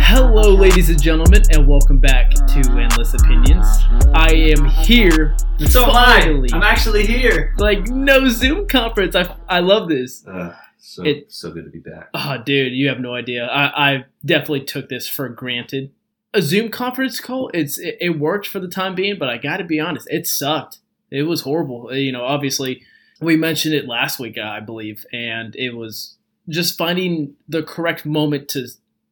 Hello, ladies and gentlemen, and welcome back to Endless Opinions. I am here. So am I. finally. I'm actually here. Like no Zoom conference. I I love this. Uh, so It- so good to be back. Oh, dude, you have no idea. I, I definitely took this for granted. A Zoom conference call, it's it, it worked for the time being, but I got to be honest, it sucked. It was horrible. Uh, you know, obviously, we mentioned it last week, I believe, and it was just finding the correct moment to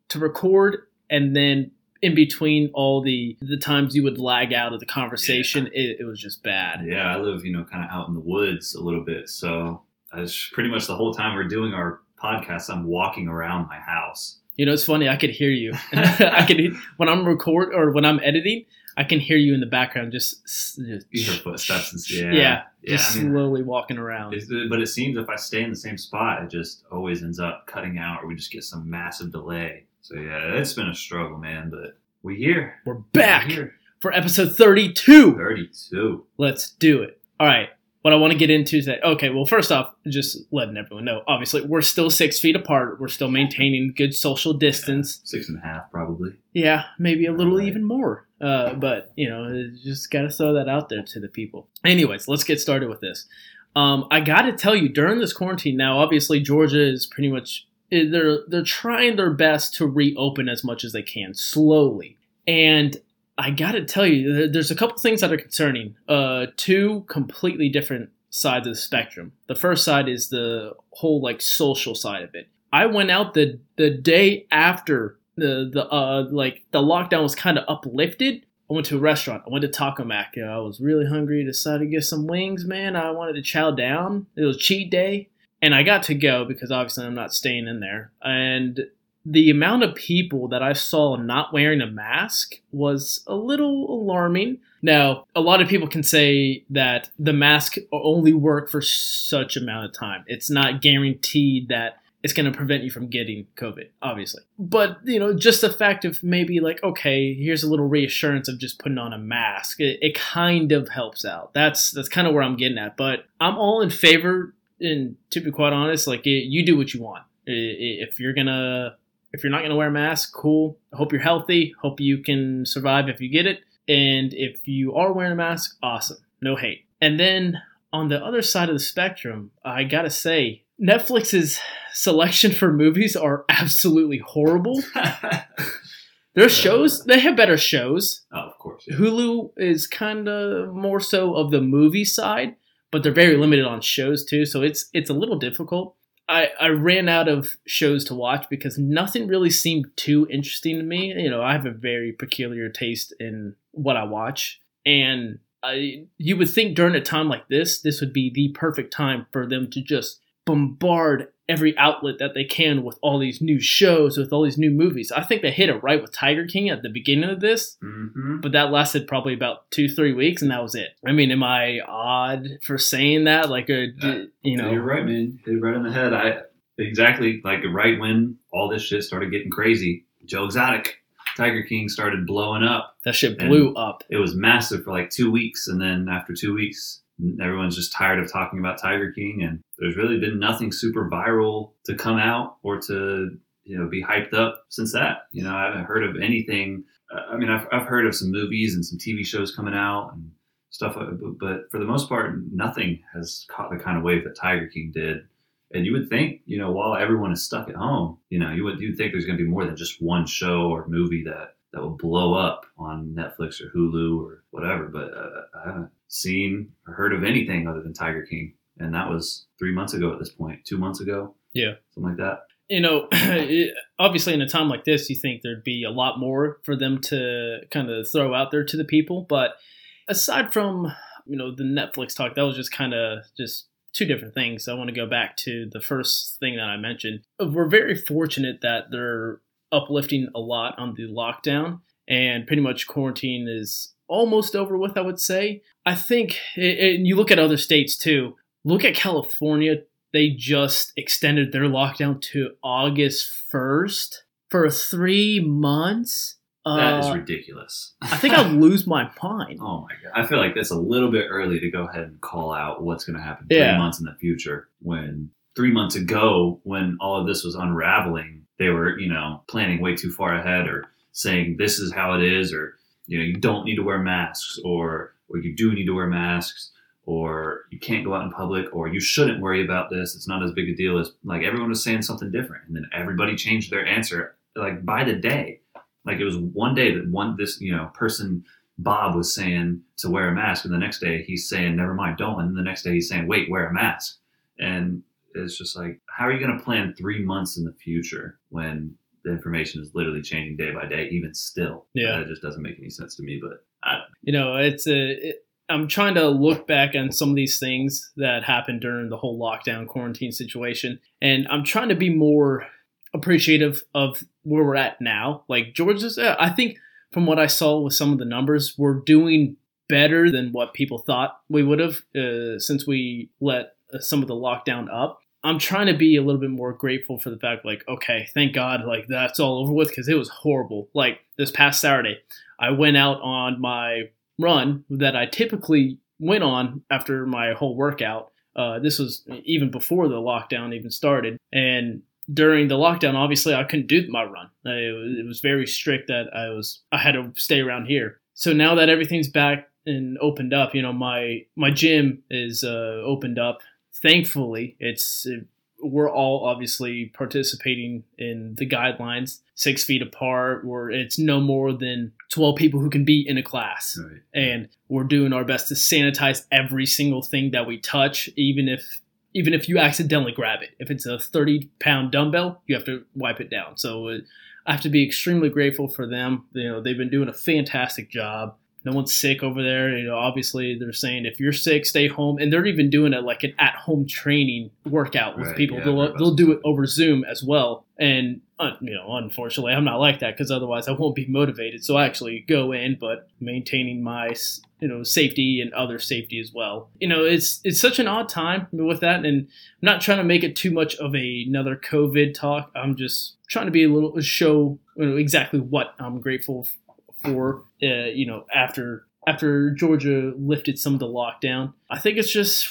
to record, and then in between all the the times you would lag out of the conversation, it, it was just bad. Yeah, I live, you know, kind of out in the woods a little bit. So I was pretty much the whole time we're doing our podcast, I'm walking around my house. You know, it's funny. I could hear you. I can when I'm record or when I'm editing, I can hear you in the background, just, just You hear footsteps and yeah, yeah, yeah. just I mean, slowly walking around. Uh, but it seems if I stay in the same spot, it just always ends up cutting out, or we just get some massive delay. So yeah, it's been a struggle, man. But we here. We're back We're here. for episode 32. Thirty-two. Let's do it. All right. What I want to get into is that okay. Well, first off, just letting everyone know. Obviously, we're still six feet apart. We're still maintaining good social distance. Six and a half, probably. Yeah, maybe a little Right. even more. Uh, but you know, just gotta throw that out there to the people. Anyways, let's get started with this. Um, I gotta tell you, during this quarantine, now obviously Georgia is pretty much eh, they're they're trying their best to reopen as much as they can slowly, and I gotta tell you, there's a couple things that are concerning. Uh, two completely different sides of the spectrum. The first side is the whole like social side of it. I went out the the day after the the uh like the lockdown was kind of uplifted. I went to a restaurant. I went to Taco Mac. You know, I was really hungry. Decided to get some wings. Man, I wanted to chow down. It was cheat day, and I got to go because obviously I'm not staying in there. And the amount of people that I saw not wearing a mask was a little alarming. Now, a lot of people can say that the mask only work for such amount of time. It's not guaranteed that it's going to prevent you from getting COVID, obviously. But, you know, just the fact of maybe like, okay, here's a little reassurance of just putting on a mask. It, it kind of helps out. That's that's kind of where I'm getting at. But I'm all in favor and to be quite honest, like it, you do what you want. If you're going to if you're not going to wear a mask, cool. Hope you're healthy. Hope you can survive if you get it. And if you are wearing a mask, awesome. No hate. And then on the other side of the spectrum, I gotta say, Netflix's selection for movies are absolutely horrible. Their shows, they have better shows. oh, of course. Yeah. Hulu is kind of more so of the movie side, but they're very limited on shows too, so it's it's a little difficult. I, I ran out of shows to watch because nothing really seemed too interesting to me. You know, I have a very peculiar taste in what I watch, and I, you would think during a time like this, this would be the perfect time for them to just bombard every outlet that they can with all these new shows, with all these new movies. I think they hit it right with Tiger King at the beginning of this, Mm-hmm. but that lasted probably about two, three weeks, and that was it. I mean, am I odd for saying that? Like, a, Uh, you know, You're right, man. Hit it right on the head. I exactly like right when all this shit started getting crazy. Joe Exotic, Tiger King started blowing up. that shit blew up. It was massive for like two weeks, and then after two weeks, everyone's just tired of talking about Tiger King, and there's really been nothing super viral to come out or to you know be hyped up since that. You know, I haven't heard of anything. I mean, I've I've heard of some movies and some TV shows coming out and stuff, uh, but, for the most part, nothing has caught the kind of wave that Tiger King did. And you would think, you know, while everyone is stuck at home, you know, you would you'd think there's going to be more than just one show or movie that that will blow up on Netflix or Hulu or whatever. But uh, seen or heard of anything other than Tiger King, and that was three months ago at this point, two months ago, Yeah. something like that. you know, it- obviously in a time like this, you think there'd be a lot more for them to kind of throw out there to the people. But aside from, you know, the Netflix talk, that was just kind of just two different things. I want to go back to the first thing that I mentioned. We're very fortunate that they're uplifting a lot on the lockdown and pretty much quarantine is almost over with, I would say. I think, and you look at other states too, look at California they just extended their lockdown to August 1st for three months. That is Uh, ridiculous. I think I'd lose my mind. Oh my god! I feel like that's a little bit early to go ahead and call out what's going to happen three Yeah. months in the future. When three months ago, when all of this was unraveling, they were you know planning way too far ahead, or saying this is how it is, or you know you don't need to wear masks, or or you do need to wear masks, or you can't go out in public, or you shouldn't worry about this. It's not as big a deal as like everyone was saying something different, and then everybody changed their answer like by the day. Like it was one day that one this you know person Bob was saying to wear a mask, and the next day he's saying never mind, don't, and the next day he's saying wait, wear a mask, and it's just like how are you going to plan three months in the future when the information is literally changing day by day, even still? Yeah. that just doesn't make any sense to me. But I, you know it's a it, i'm trying to look back on some of these things that happened during the whole lockdown quarantine situation and i'm trying to be more appreciative of where we're at now like georgia's i think from what i saw with some of the numbers we're doing better than what people thought we would have uh, since we let uh, some of the lockdown up i'm trying to be a little bit more grateful for the fact like okay thank god like that's all over with because it was horrible like this past saturday I went out on my run that I typically went on after my whole workout. Uh, this was even before the lockdown even started. And during the lockdown, obviously, I couldn't do my run. It was very strict that I was I had to stay around here. So now that everything's back and opened up, you know, my my gym is uh, opened up. Thankfully, it's we're all obviously participating in the guidelines, six feet apart, where it's no more than 12 people who can be in a class. right. And we're doing our best to sanitize every single thing that we touch, even if even if you accidentally grab it. If it's a 30 pound dumbbell, you have to wipe it down. So uh, I have to be extremely grateful for them. You know, they've been doing a fantastic job. No one's sick over there. You know, obviously they're saying if you're sick, stay home, and they're even doing a like an at-home training workout with Right, people. yeah, they'll they'll do it over Zoom as well. And uh, you know, unfortunately, I'm not like that because otherwise I won't be motivated. So I actually go in, but maintaining my you know safety and other safety as well. You know, it's it's such an odd time with that, and I'm not trying to make it too much of a, another COVID talk. I'm just trying to be a little show you know, exactly what I'm grateful for. Uh, you know, after after Georgia lifted some of the lockdown, I think it's just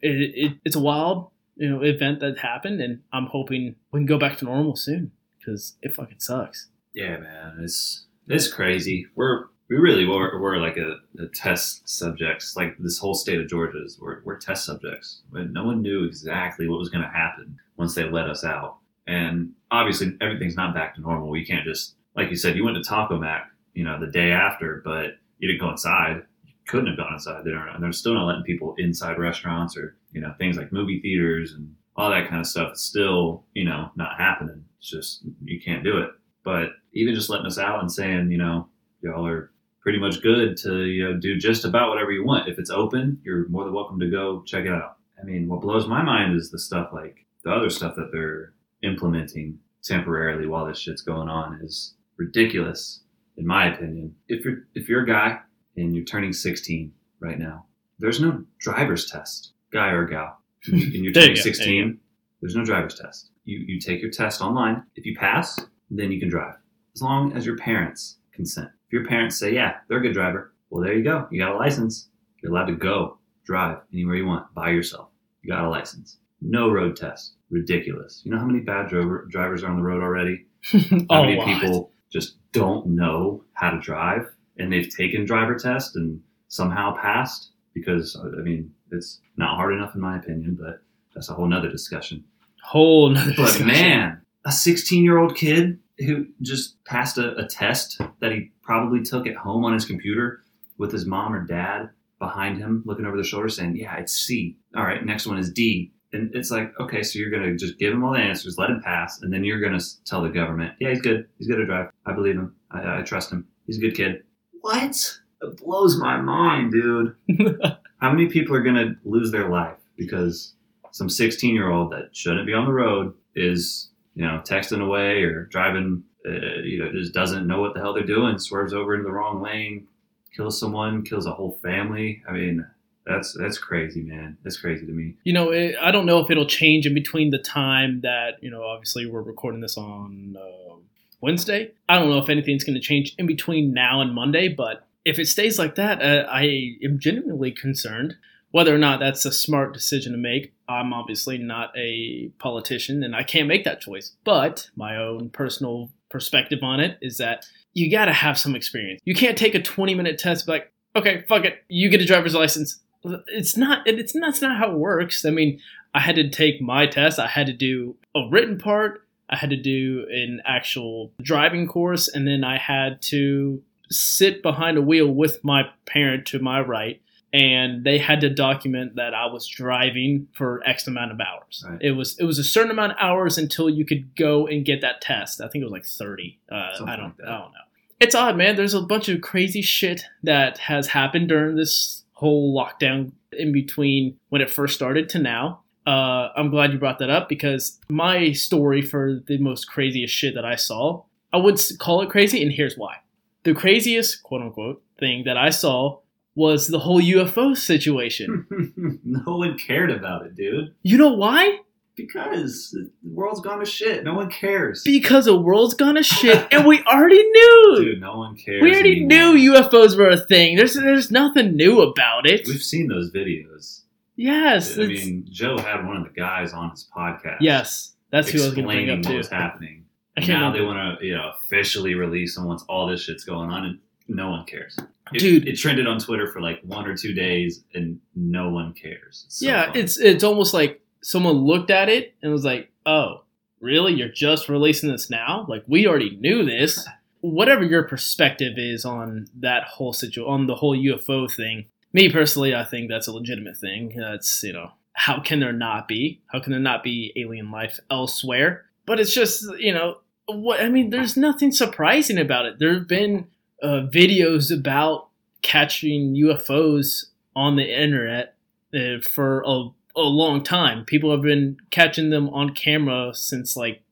it, it, it's a wild you know event that happened, and I'm hoping we can go back to normal soon because it fucking sucks. Yeah, man, it's it's crazy. We're we really were, we're like a, a test subjects. Like this whole state of Georgia is we're, we're test subjects. But no one knew exactly what was going to happen once they let us out. And obviously, everything's not back to normal. We can't just like you said. You went to Taco Mac, you know, the day after, but you didn't go inside. You couldn't have gone inside. They don't. They're still not letting people inside restaurants or you know things like movie theaters and all that kind of stuff. It's still you know not happening. It's just you can't do it. But even just letting us out and saying, you know, y'all are pretty much good to you know do just about whatever you want. If it's open, you're more than welcome to go check it out. I mean, what blows my mind is the stuff like the other stuff that they're implementing temporarily while this shit's going on is ridiculous, in my opinion. If you're if you're a guy and you're turning 16 right now, there's no driver's test, guy or gal, and you're There you turning go, there you 16. There's no driver's test. You you take your test online. If you pass, then you can drive, as long as your parents consent. If your parents say, yeah, they're a good driver, well, there you go. You got a license. You're allowed to go drive anywhere you want by yourself. You got a license. No road test. Ridiculous. You know how many bad driver, drivers are on the road already? How oh, many lot. people just don't know how to drive and they've taken driver test and somehow passed? Because, uh, I mean, it's not hard enough in my opinion, but that's a whole nother discussion. whole nother But discussion. man, a 16 year old kid who just passed a, a test that he probably took at home on his computer with his mom or dad behind him looking over the shoulder saying, Yeah, it's C. All right, next one is D. And it's like, okay, so you're going to just give him all the answers, let him pass, and then you're going to tell the government, Yeah, he's good. He's good to drive. I believe him. I, I trust him. He's a good kid. What? It blows my mind, dude. How many people are going to lose their life because some 16 year old that shouldn't be on the road is, you know, texting away or driving, uh, you know, just doesn't know what the hell they're doing, swerves over into the wrong lane, kills someone, kills a whole family. I mean, that's that's crazy, man. That's crazy to me. you know, it, I don't know if it'll change in between the time that you know. Obviously, we're recording this on uh, Wednesday. I don't know if anything's going to change in between now and Monday, but if it stays like that, uh, I am genuinely concerned. Whether or not that's a smart decision to make, I'm obviously not a politician and I can't make that choice. But my own personal perspective on it is that you got to have some experience. You can't take a 20 minute test like, okay, fuck it, you get a driver's license. It's not. It's not. That's not how it works. I mean, I had to take my test. I had to do a written part. I had to do an actual driving course, and then I had to sit behind a wheel with my parent to my right and they had to document that I was driving for X amount of hours. Right. It was it was a certain amount of hours until you could go and get that test. I think it was like thirty. Uh, I don't like. I don't know. It's odd, man. There's a bunch of crazy shit that has happened during this whole lockdown in between when it first started to now. Uh, I'm glad you brought that up because my story for the most craziest shit that I saw, I would call it crazy, and here's why. The craziest, quote unquote, thing that I saw was the whole UFO situation. no one cared about it, dude. You know why? Because the world's gone to shit. No one cares. Because the world's gonna shit, and we already knew. Dude, no one cares. we already anymore. knew UFOs were a thing. There's there's nothing new about it. We've seen those videos. yes, I it's- mean, Joe had one of the guys on his podcast. yes, that's who I was gonna bring explaining up what too. was happening. I can't now remember. they want to, you know, officially release them once all this shit's going on, and no one cares. It, Dude. it trended on Twitter for like one or two days, and no one cares. It's so yeah, funny. it's it's almost like someone looked at it and was like, "Oh, really? You're just releasing this now? Like we already knew this." Whatever your perspective is on that whole situation, on the whole UFO thing, me personally, I think that's a legitimate thing. That's you know, how can there not be? How can there not be alien life elsewhere? But it's just you know, what I mean. There's nothing surprising about it. There have been uh, videos about catching UFOs on the internet uh, for a, a long time. People have been catching them on camera since like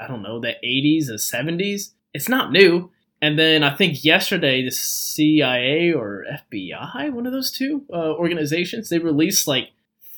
I don't know the 80s, or 70s. It's not new. And then I think yesterday the CIA or FBI, one of those two uh, organizations, they released like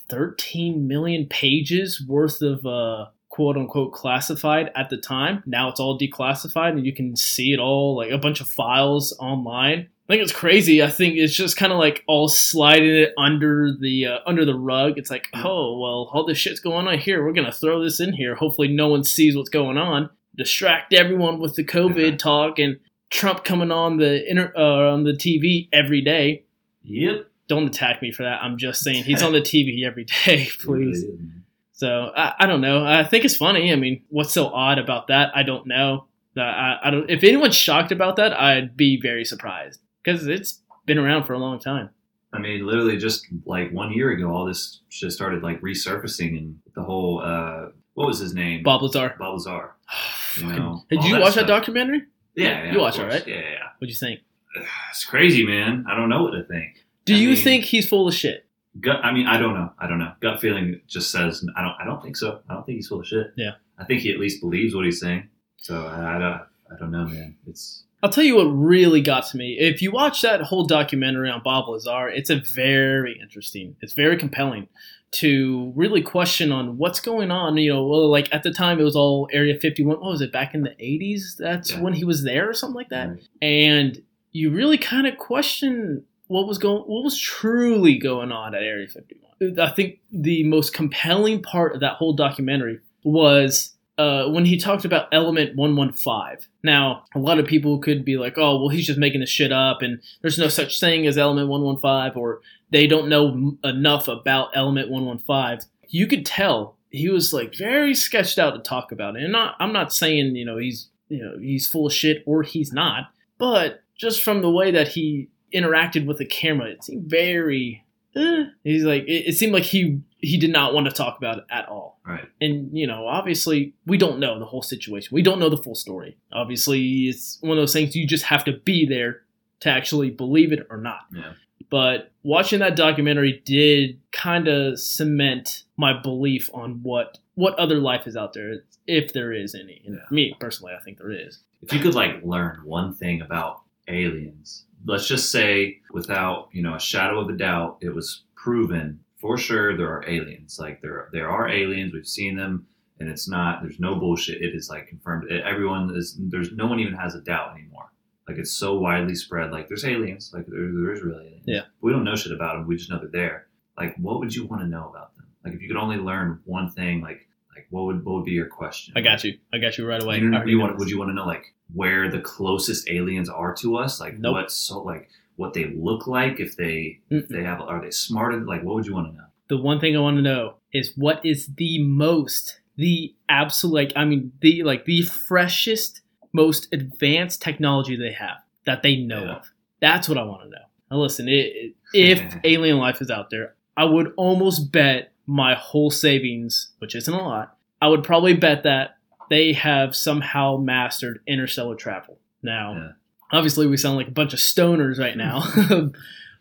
13 million pages worth of uh, quote unquote classified at the time. Now it's all declassified and you can see it all like a bunch of files online. I think it's crazy. I think it's just kind of like all sliding it under the uh, under the rug. It's like, oh well, all this shit's going on here. We're gonna throw this in here. Hopefully, no one sees what's going on. Distract everyone with the COVID talk and Trump coming on the inter- uh, on the TV every day. yep. Don't attack me for that. I'm just saying he's on the TV every day, please. It really is, man. So I, I don't know. I think it's funny. I mean, what's so odd about that? I don't know. I, I don't. If anyone's shocked about that, I'd be very surprised because it's been around for a long time. I mean, literally just like one year ago, all this shit started like resurfacing, and the whole uh, what was his name? Bob Lazar. Bob Lazar. You know, Did you that watch stuff. that documentary? Yeah, yeah You watched it, right? Yeah, yeah. What'd you think? It's crazy, man. I don't know what to think. Do I you mean- think he's full of shit? Gut. I mean, I don't know. I don't know. Gut feeling just says I don't. I don't think so. I don't think he's full of shit. Yeah. I think he at least believes what he's saying. So I, I don't. I don't know, man. It's I'll tell you what really got to me. If you watch that whole documentary on Bob Lazar, it's a very interesting. It's very compelling to really question on what's going on. You know, well, like at the time it was all Area 51. What was it back in the 80s? That's Yeah. when he was there or something like that. Right. And you really kind of question what was going, what was truly going on at Area 51. I think the most compelling part of that whole documentary was uh, when he talked about element 115. Now, a lot of people could be like, oh, well, he's just making this shit up, and there's no such thing as element 115, or they don't know m- enough about element 115. You could tell he was like very sketched out to talk about it. And not, I'm not saying, you know, he's, you know, he's full of shit or he's not, but just from the way that he interacted with the camera, it seemed very. Eh. He's like, it, it seemed like he he did not want to talk about it at all right. and you know obviously we don't know the whole situation we don't know the full story obviously it's one of those things you just have to be there to actually believe it or not Yeah. but watching that documentary did kind of cement my belief on what what other life is out there if there is any and Yeah. me personally i think there is If you could like learn one thing about aliens, let's just say without you know a shadow of a doubt, it was proven for sure there are aliens. Like there there are aliens. We've seen them and it's not. There's no bullshit. It is like confirmed. It, everyone is. There's no one even has a doubt anymore. Like it's so widely spread. Like there's aliens. Like there, there is really aliens. Yeah. We don't know shit about them. We just know they're there. Like what would you want to know about them? Like if you could only learn one thing, like like what would what would be your question? I got you. I got you right away. You, you want, would you want to know like where the closest aliens are to us? Like Nope. what so like what they look like? If they if Mm-mm. they have are they smarter? Like what would you want to know? the one thing I want to know is what is the most, the absolute, like, I mean, the like the freshest, most advanced technology they have that they know Yeah. of. That's what I want to know. Now, listen, it, it- if alien life is out there, I would almost bet my whole savings, which isn't a lot, I would probably bet that they have somehow mastered interstellar travel. Now, Yeah. obviously, we sound like a bunch of stoners right now.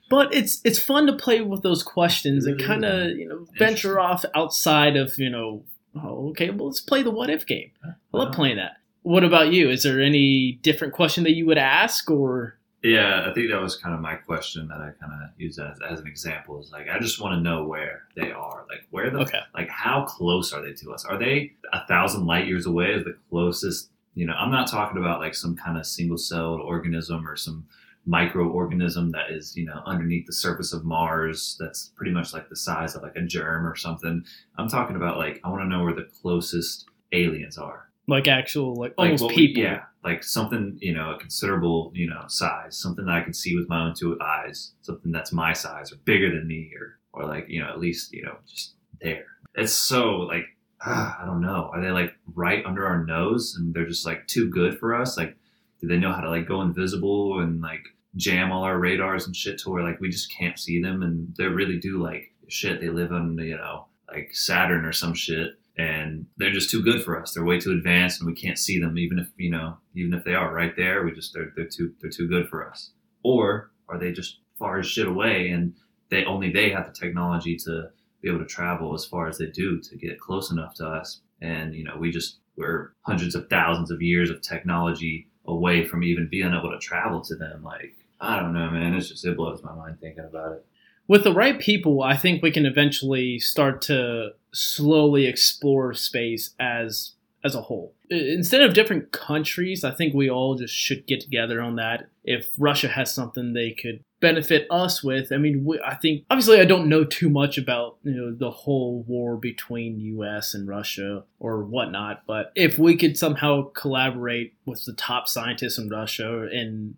But it's it's fun to play with those questions and kind of you know venture off outside of you know oh, okay well let's play the what if game. I love playing that. What about you? Is there any different question that you would ask or Yeah, I think that was kind of my question that I kind of used as, as an example. Is like I just want to know where they are. Like where the okay? like how close are they to us? Are they a thousand light years away? Is the closest? You know, I'm not talking about like some kind of single celled organism or some microorganism that is you know underneath the surface of Mars. That's pretty much like the size of like a germ or something. I'm talking about like I want to know where the closest aliens are. Like actual like Like, almost what we- people. yeah, like something you know a considerable you know size, something that I can see with my own two eyes, something that's my size or bigger than me, or or like you know at least you know just there. It's so like ah, I don't know. Are they like right under our nose and they're just like too good for us? Like, do they know how to like go invisible and like jam all our radars and shit to where like we just can't see them and they really do like shit. They live on you know like Saturn or some shit and they're just too good for us. They're way too advanced, and we can't see them, even if you know, even if they are right there. We just they're they're too they're too good for us. Or are they just far as shit away, and they only they have the technology to be able to travel as far as they do to get close enough to us, and you know, we just we're hundreds of thousands of years of technology away from even being able to travel to them. Like I don't know, man. It's just it blows my mind thinking about it. With the right people, I think we can eventually start to slowly explore space as as a whole. Instead of different countries, I think we all just should get together on that. If Russia has something they could benefit us with, I mean, we, I think obviously I don't know too much about you know the whole war between U.S. and Russia or whatnot, but if we could somehow collaborate with the top scientists in Russia and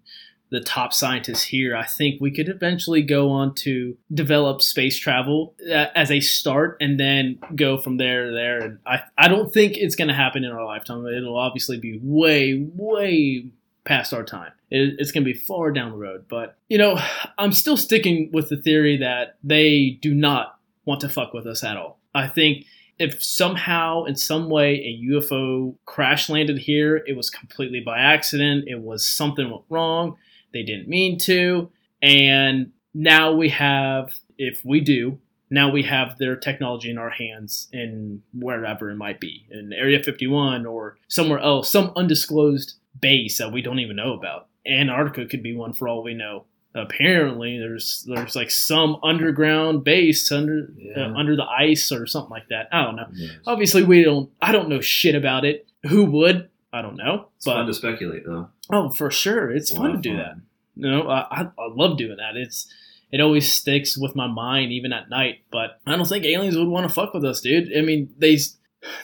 the top scientists here, I think we could eventually go on to develop space travel uh, as a start and then go from there to there. And I, I don't think it's going to happen in our lifetime. It'll obviously be way, way past our time. It, it's going to be far down the road. But, you know, I'm still sticking with the theory that they do not want to fuck with us at all. I think if somehow, in some way, a UFO crash landed here, it was completely by accident, it was something went wrong they didn't mean to. And now we have, if we do, now we have their technology in our hands in wherever it might be, in Area 51 or somewhere else, some undisclosed base that we don't even know about. Antarctica could be one for all we know. Apparently, there's there's like some underground base under Yeah. uh, under the ice or something like that. I don't know. Yeah. Obviously, we don't. I don't know shit about it. Who would? I don't know. It's but fun to speculate though. Oh, for sure, it's fun to do fun. that. You know, I, I, love doing that. It's it always sticks with my mind even at night. But I don't think aliens would want to fuck with us, dude. I mean, they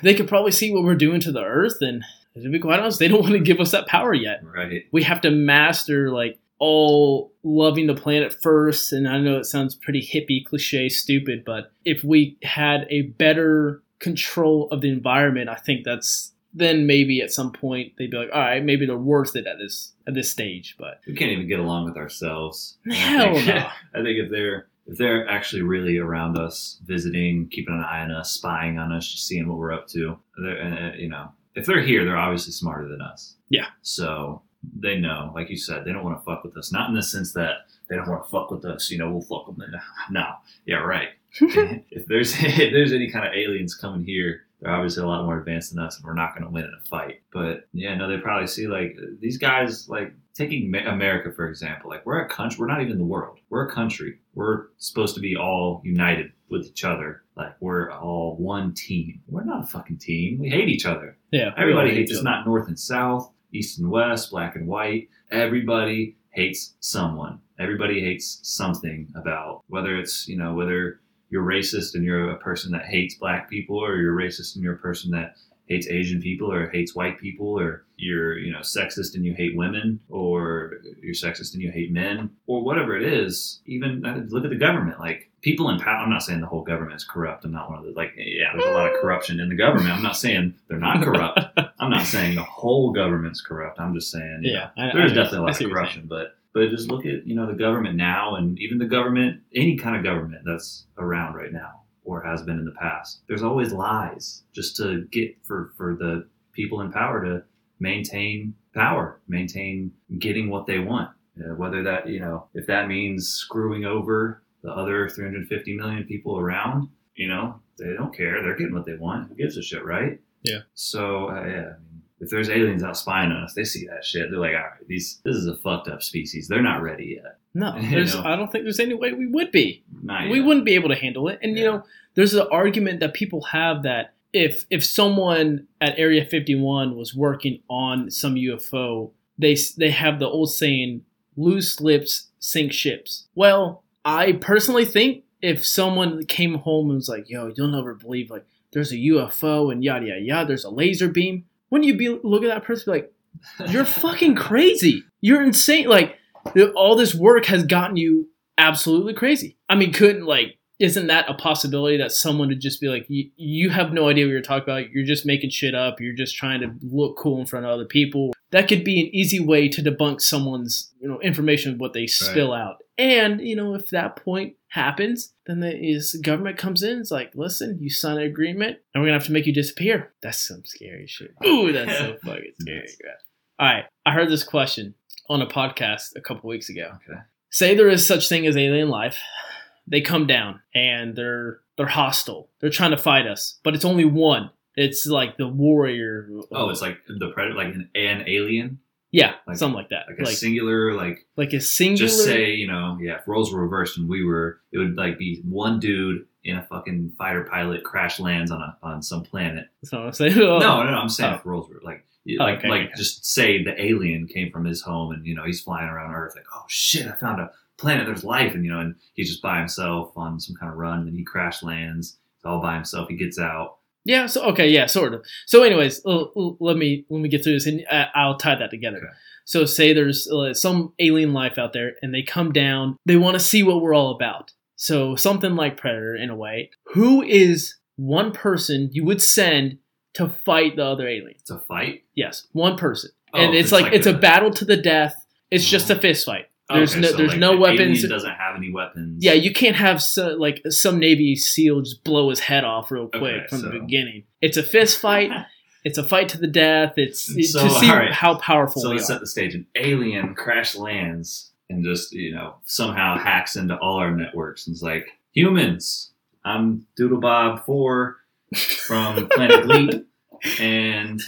they could probably see what we're doing to the Earth, and to be quite honest, they don't want to give us that power yet. Right. We have to master like all loving the planet first. And I know it sounds pretty hippie, cliche, stupid, but if we had a better control of the environment, I think that's then maybe at some point they'd be like, all right, maybe they're worth it at this at this stage. But we can't even get along with ourselves. And I hell think- no. I think if they're if they're actually really around us, visiting, keeping an eye on us, spying on us, just seeing what we're up to, they're, uh, you know, if they're here, they're obviously smarter than us. Yeah. So they know, like you said, they don't want to fuck with us. Not in the sense that they don't want to fuck with us. You know, we'll fuck them. No. Yeah, right. if there's if there's any kind of aliens coming here, they're obviously a lot more advanced than us, and we're not going to win in a fight. But yeah, no, they probably see like these guys like taking America for example. Like we're a country, we're not even the world. We're a country. We're supposed to be all united with each other. Like we're all one team. We're not a fucking team. We hate each other. Yeah, Everybody hates. It's not north and south, east and west, black and white. Everybody hates someone. Everybody hates something about whether it's you know whether you're racist and you're a person that hates black people, or you're racist and you're a person that hates Asian people or hates white people, or you're you know sexist and you hate women, or you're sexist and you hate men, or whatever it is. Even uh, look at the government. Like people in power. I'm not saying the whole government is corrupt. I'm not one of the like yeah. There's a lot of corruption in the government. I'm not saying they're not corrupt. I'm not saying the whole government's corrupt. I'm just saying know, Yeah, I, there's I- definitely a I lot of corruption, but but just look at you know the government now, and even the government, any kind of government that's around right now or has been in the past. There's always lies just to get for for the people in power to maintain power, maintain getting what they want. Uh, whether that you know if that means screwing over the other 350 million people around, you know they don't care. They're getting what they want. Who gives a shit, right? Yeah. So uh, yeah, if there's aliens out spying on us, they see that shit. They're like, all right, these this is a fucked up species. They're not ready yet. No, You know. I don't think there's any way we would be. We wouldn't be able to handle it. And you know, there's an argument that people have that if if someone at Area 51 was working on some UFO, they they have the old saying, "Loose lips sink ships." Well, I personally think if someone came home and was like, "Yo, you'll never believe like there's a UFO and yada yada yada, there's a laser beam," wouldn't you be look at that person like, "You're fucking crazy. You're insane." Like all this work has gotten you absolutely crazy. I mean, couldn't like, isn't that a possibility that someone would just be like, you, have no idea what you're talking about. You're just making shit up. You're just trying to look cool in front of other people. That could be an easy way to debunk someone's, you know, information of what they spill out. And you know, if that point happens, then the is government comes in. It's like, listen, you sign an agreement, and we're gonna have to make you disappear. That's some scary shit. Ooh, that's so fucking scary. All right, I heard this question on a podcast a couple weeks ago Okay. say there is such thing as alien life they come down and they're they're hostile they're trying to fight us but it's only one it's like the warrior Oh, it's like the predator, like an, an alien, yeah like- something like that like like a singular, like like a singular just say, you know, yeah. If roles were reversed and we were, it would like be one dude in a fucking fighter pilot crash lands on a on some planet. that's what i'm saying. No, no, no. I'm saying Oh. if roles were like, Oh, like, okay, like okay. just say the alien came from his home and you know he's flying around Earth, like, oh shit, I found a planet. There's life, and you know, and he's just by himself on some kind of run, and then he crash lands. He's all by himself. He gets out. yeah so okay yeah sort of so anyways l- l- let me let me get through this and I- i'll tie that together Okay. so say there's uh, some alien life out there and they come down they want to see what we're all about so something like predator in a way who is one person you would send to fight the other alien To fight. Yes, one person, Oh, and if it's, like, it's a the- battle to the death. It's just a fist fight. There's Okay, no so, there's like, no the weapons. Doesn't have any weapons. Yeah, you can't have so, like some Navy SEAL just blow his head off real quick Okay, from the beginning. It's a fist fight. It's a fight to the death. It's it- So, to see right. how powerful So we let's set the stage. An alien crash lands and just you know somehow hacks into all our networks and is like, humans, I'm Doodle Bob Four from Planet Leap, and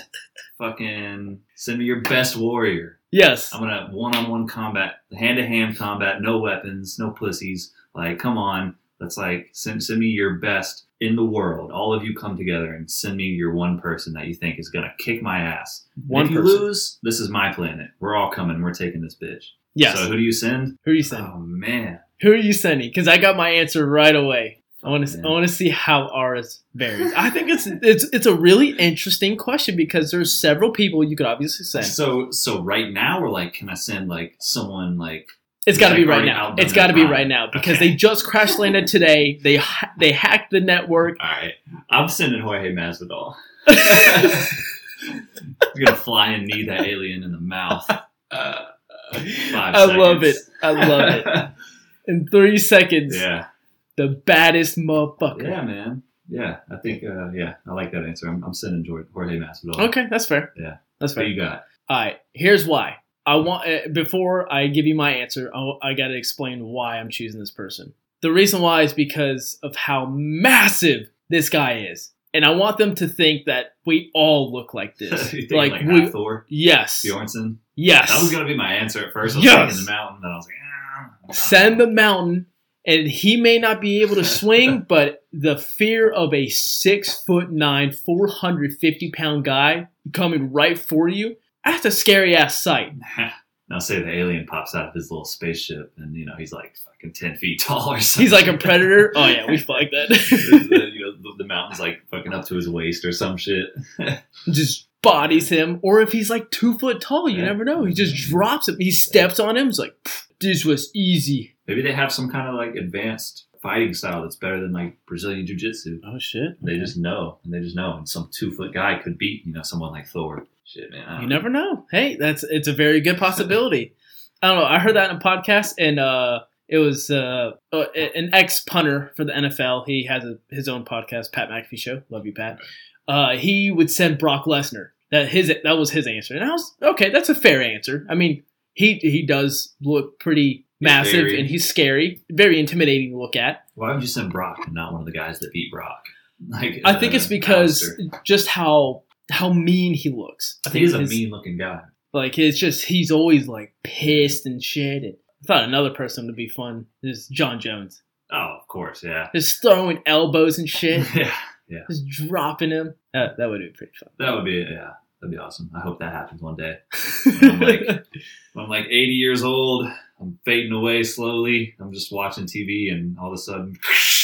fucking send me your best warrior. Yes, I'm gonna have one-on-one combat, hand-to-hand combat, no weapons, no pussies. Like, come on, let's like send send me your best in the world. All of you come together and send me your one person that you think is gonna kick my ass. And one if you person. lose, this is my planet. We're all coming. We're taking this bitch. Yes. So who do you send? Who are you sending? Oh man. Who are you sending? Because I got my answer right away. I want to. Man. I want to see how ours varies. I think it's it's it's a really interesting question because there's several people you could obviously send. So so right now we're like, can I send like someone like It's got to Like, be right now. It's got to be right now because Okay. they just crash landed today. They they hacked the network. all right, I'm sending Jorge Masvidal. He's gonna fly and knee that alien in the mouth. Uh, I love it. I love it. In three seconds, yeah. The baddest motherfucker. Yeah, man. Yeah, I think. Uh, yeah, I like that answer. I'm, I'm sending Jorge Jorge Masvidal. Okay, that's fair. Yeah. that's What fair. you got? All right, here's why. I want uh, before I give you my answer, I, I got to explain why I'm choosing this person. The reason why is because of how massive this guy is, and I want them to think that we all look like this. Like, like we, Thor yes, Bjornsson. yes. That was gonna be my answer at first. I was Yes. the mountain, then I was like, ah, Send the mountain, and he may not be able to swing, but the fear of a six foot nine, 450 pound guy coming right for you, that's a scary ass sight. Now say the alien pops out of his little spaceship and you know he's like fucking ten feet tall or something. He's like a predator. Oh yeah, we fucked that. the- uh, you know, the, the mountain's like fucking up to his waist or some shit. just bodies him. Or if he's like two foot tall, you Yeah. never know. He just mm-hmm. drops him. He steps on him. It's like, "Pfft, this was easy. Maybe they have some kind of like advanced fighting style that's better than like Brazilian jiu jitsu. Oh shit. They just know, and they just know, and some two foot guy could beat you know someone like Thor. Shit, man. You know. never know. Hey, that's it's a very good possibility. I don't know. I heard that in a podcast, and uh, it was uh, uh, an ex punter for the NFL. He has a, his own podcast, Pat McAfee Show. Love you, Pat. Uh, he would send Brock Lesnar. That his that was his answer, and I was okay. That's a fair answer. I mean, he he does look pretty massive, very- and he's scary, very intimidating to look at. Why would you send Brock and not one of the guys that beat Brock? Like I think uh, it's because Alistair. just how how mean he looks. I think he is a mean looking guy. Like it's just he's always like pissed and shit. And I thought another person would be fun is Jon Jones, Oh, of course, yeah, just throwing elbows and shit, yeah. just dropping him. Uh, that would be pretty fun. That would be yeah, that'd be awesome. I hope that happens one day. I'm like- When I'm like 80 years old, I'm fading away slowly. I'm just watching TV, and all of a sudden,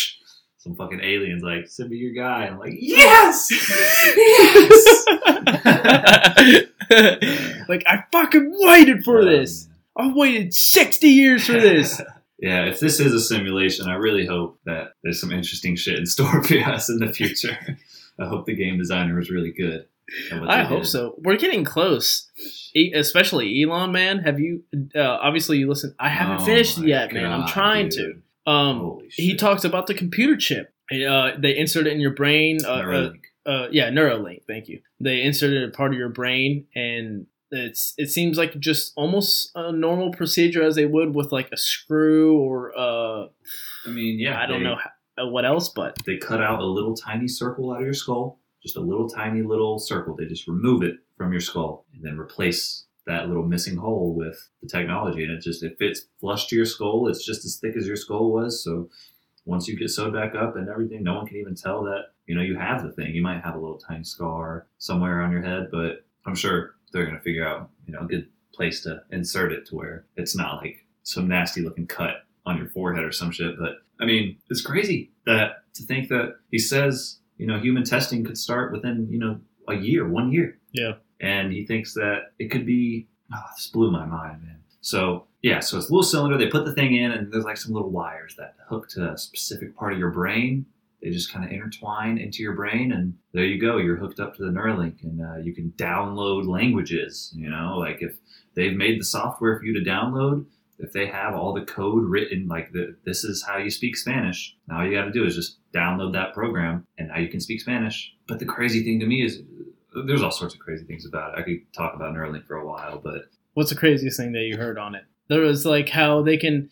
some fucking aliens like send me your guy. I'm like, yes, yes. like I fucking waited for Oh, this. I waited sixty years for this. yeah, if this is a simulation, I really hope that there's some interesting shit in store for us in the future. I hope the game designer was really good. I hope did. so. We're getting close. E- especially Elon, man. Have you? Uh, obviously, you listen. I haven't Oh finished yet, man. I'm trying dude. to. Um, he talks about the computer chip. Uh, they insert it in your brain. Uh, uh, Neuralink. uh, yeah, Neuralink. Thank you. They inserted a part of your brain, and it's it seems like just almost a normal procedure as they would with like a screw or uh, I mean, yeah, I don't they- know how, uh, what else, but they cut out a little tiny circle out of your skull, just a little tiny little circle. They just remove it from your skull and then replace that little missing hole with the technology, and it just it fits flush to your skull. It's just as thick as your skull was, so once you get sewed back up and everything, no one can even tell that you know you have the thing. You might have a little tiny scar somewhere on your head, but I'm sure they're gonna figure out you know a good place to insert it to where it's not like some nasty looking cut on your forehead or some shit. But I mean, it's crazy that to think that he says, you know, human testing could start within, you know, a year, one year. Yeah. And he thinks that it could be, oh, this blew my mind, man. So, yeah, so it's a little cylinder. They put the thing in, and there's like some little wires that hook to a specific part of your brain. They just kind of intertwine into your brain, and there you go. You're hooked up to the Neuralink, and uh, you can download languages. You know, like if they've made the software for you to download, if they have all the code written like the, this is how you speak spanish. Now all you got to do is just download that program and now you can speak spanish. But the crazy thing to me is there's all sorts of crazy things about it. I could talk about neuralink for a while but what's the craziest thing that you heard on it? There was like how they can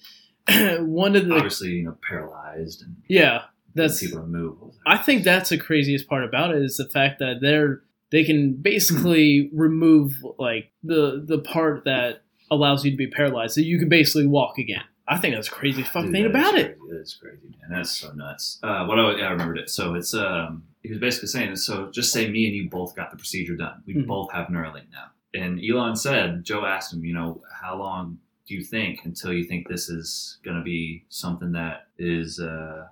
one of the obviously you know paralyzed and yeah that's people to move I think that's the craziest part about it is the fact that they're they can basically remove like the the part that allows you to be paralyzed, so you can basically walk again. I think that's the craziest fucking Dude, thing that about it. crazy. That's crazy, man. That's so nuts. Uh, what I, yeah, I remembered it. So it's um, he was basically saying, so just say me and you both got the procedure done. We Mhm. both have Neuralink now. And Elon said, Joe asked him, you know, how long do you think until you think this is going to be something that is uh,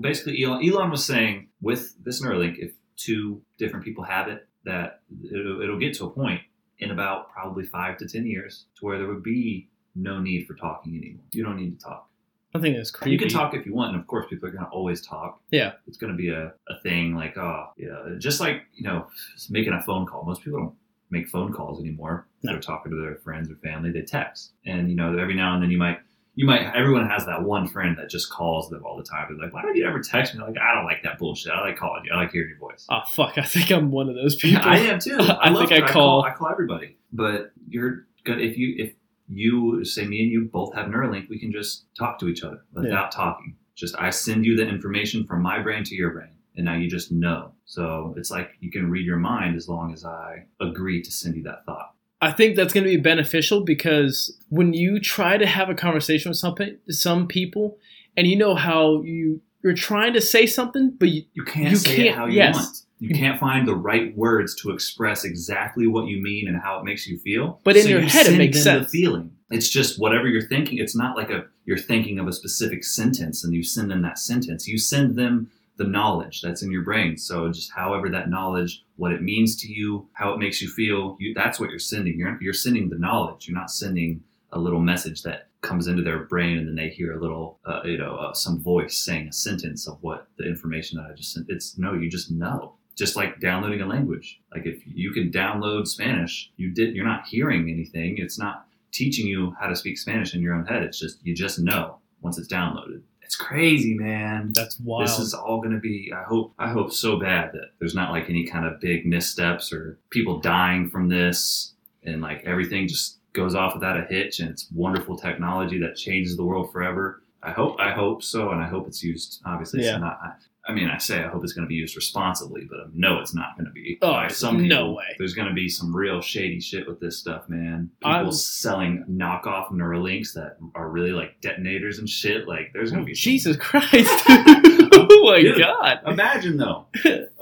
basically Elon, Elon was saying with this Neuralink, if two different people have it, that it'll, it'll get to a point in about probably five to ten years to where there would be no need for talking anymore. You don't need to talk. I think it's creepy. You can talk if you want, and of course, people are going to always talk. Yeah. It's going to be a, a thing like, oh, yeah, just like, you know, making a phone call. Most people don't make phone calls anymore. No. They're talking to their friends or family, they text. And, you know, every now and then you might, you might, everyone has that one friend that just calls them all the time. They're like, why don't you ever text me? Like, I don't like that bullshit. I like calling you. I like hearing your voice. Oh fuck! I think I'm one of those people. I am too. I love think I to- call- I call everybody. But you're good if you if you say me and you both have Neuralink, we can just talk to each other without talking. Just I send you the information from my brain to your brain, and now you just know. So it's like you can read your mind as long as I agree to send you that thought. I think that's going to be beneficial because when you try to have a conversation with some some people and you know how you you're trying to say something, but you, You can't You say can't- it how you yes. want. You can't find the right words to express exactly what you mean and how it makes you feel. But in So your you head, it makes sense. The feeling. It's just whatever you're thinking. It's not like a you're thinking of a specific sentence and you send them that sentence. You send them the knowledge that's in your brain. So just however that knowledge, what it means to you, how it makes you feel, you, that's what you're sending. You're you're sending the knowledge. You're not sending a little message that comes into their brain and then they hear a little, uh, you know, uh, some voice saying a sentence of what the information that I just sent. It's no, you just know. Just like downloading a language. Like if you can download Spanish, you did. You're not hearing anything. It's not teaching you how to speak Spanish in your own head. It's just you just know once it's downloaded. It's crazy, man. that's wild. This is all going to be. I hope. I hope so bad that there's not like any kind of big missteps or people dying from this, and like everything just goes off without a hitch, and it's wonderful technology that changes the world forever. I hope. I hope so, and I hope it's used. Obviously, Yeah. it's not. I, mean, I say I hope it's going to be used responsibly, but I know it's not going to be. Oh, by some people. no way. There's going to be some real shady shit with this stuff, man. People I'm- selling knockoff Neuralinks that are really like detonators and shit. Like, there's going to be some- Jesus Christ! oh my Dude. God! Imagine though.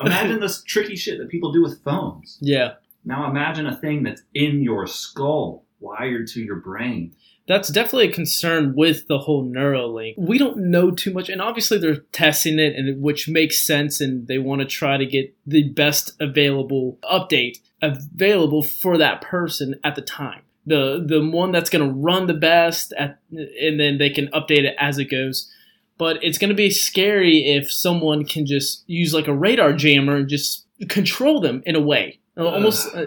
Imagine this tricky shit that people do with phones. Yeah, Now imagine a thing that's in your skull, wired to your brain. That's definitely a concern with the whole Neuralink. We don't know too much, and obviously they're testing it, and which makes sense, and they want to try to get the best available update available for that person at the time. The the one that's going to run the best, at, and then they can update it as it goes. But it's going to be scary if someone can just use like a radar jammer and just control them in a way. Almost, uh,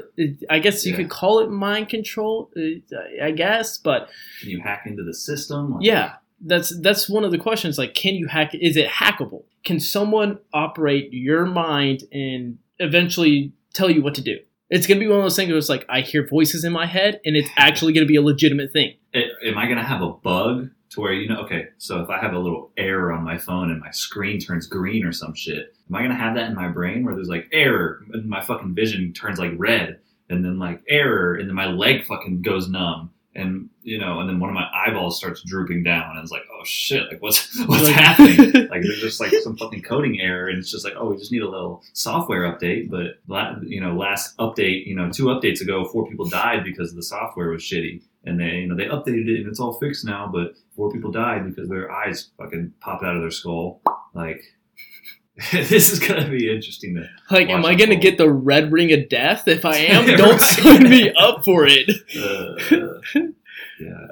I guess you Yeah. could call it mind control. uh, I guess, but Can you hack into the system? Like, yeah, that's that's one of the questions. Like, can you hack? Is it hackable? Can someone operate your mind and eventually tell you what to do? It's gonna be one of those things where it's like I hear voices in my head, and it's actually gonna be a legitimate thing. It- am I going to have a bug to where you know? Okay, so if I have a little error on my phone and my screen turns green or some shit, am I going to have that in my brain where there's like error and my fucking vision turns like red, and then like error, and then my leg fucking goes numb, and you know, and then one of my eyeballs starts drooping down, and it's like, oh shit, like what's what's Like- happening? like there's just like some fucking coding error, and it's just like, oh, we just need a little software update. But you know, last update, you know, two updates ago, four people died because the software was shitty, and they you know they updated it and it's all fixed now. But four people died because their eyes fucking popped out of their skull. Like this is gonna be interesting to. Like, am I gonna get the red ring of death? If I am, don't sign me up for it. Uh, yeah.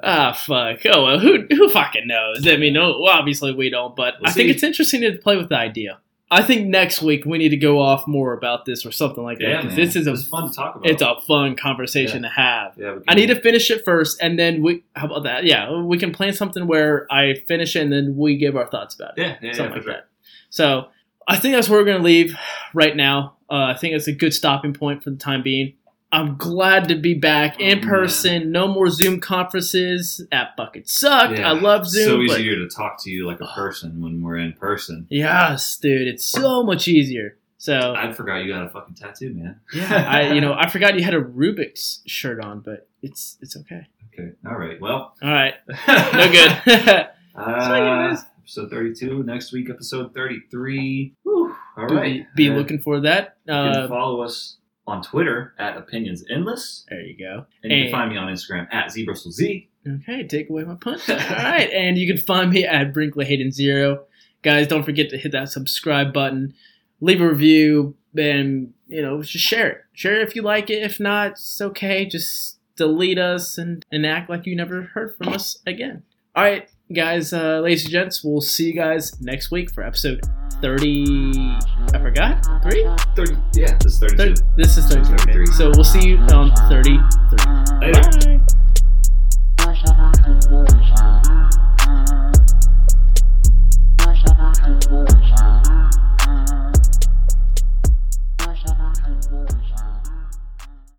Ah, fuck. Oh well, who who fucking knows? I mean, no, well, obviously we don't, but We'll I think see. it's interesting to play with the idea. I think next week we need to go off more about this or something like that Yeah, because man. this is a it's fun to talk about. it's a fun conversation to have. Yeah, I need to finish it first, and then we. How about that? Yeah, we can plan something where I finish it, and then we give our thoughts about it, Yeah, yeah, yeah, something like sure. that. So I think that's where we're gonna leave right now. Uh, I think it's a good stopping point for the time being. I'm glad to be back in Oh, man. person. No more Zoom conferences. That fucking sucked. Yeah. I love so Zoom. but easier to talk to you like a person when we're in person. yes, dude, it's so much easier. So I forgot you got a fucking tattoo, man. yeah, I you know I forgot you had a Rubik's shirt on, but it's it's okay. Okay. All right. Well. All right, no good. uh, episode thirty-two. Next week, episode thirty-three. Whew. All Be- right. Be Uh, looking for that. You can Uh, follow us on Twitter at Opinions Endless, there you go. and you can find me on Instagram at ZBristleZ. Okay, take away my punch. All right, and you can find me at Brinkley Hayden Zero. Guys, don't forget to hit that subscribe button, leave a review, and you know just share it. Share it if you like it. If not, it's okay. Just delete us and and act like you never heard from us again. All right, guys, uh, ladies and gents, we'll see you guys next week for episode 30. I forgot? 3? 30. Yeah, this is 32. 30, this is 32. Okay. So we'll see you on 33. Bye.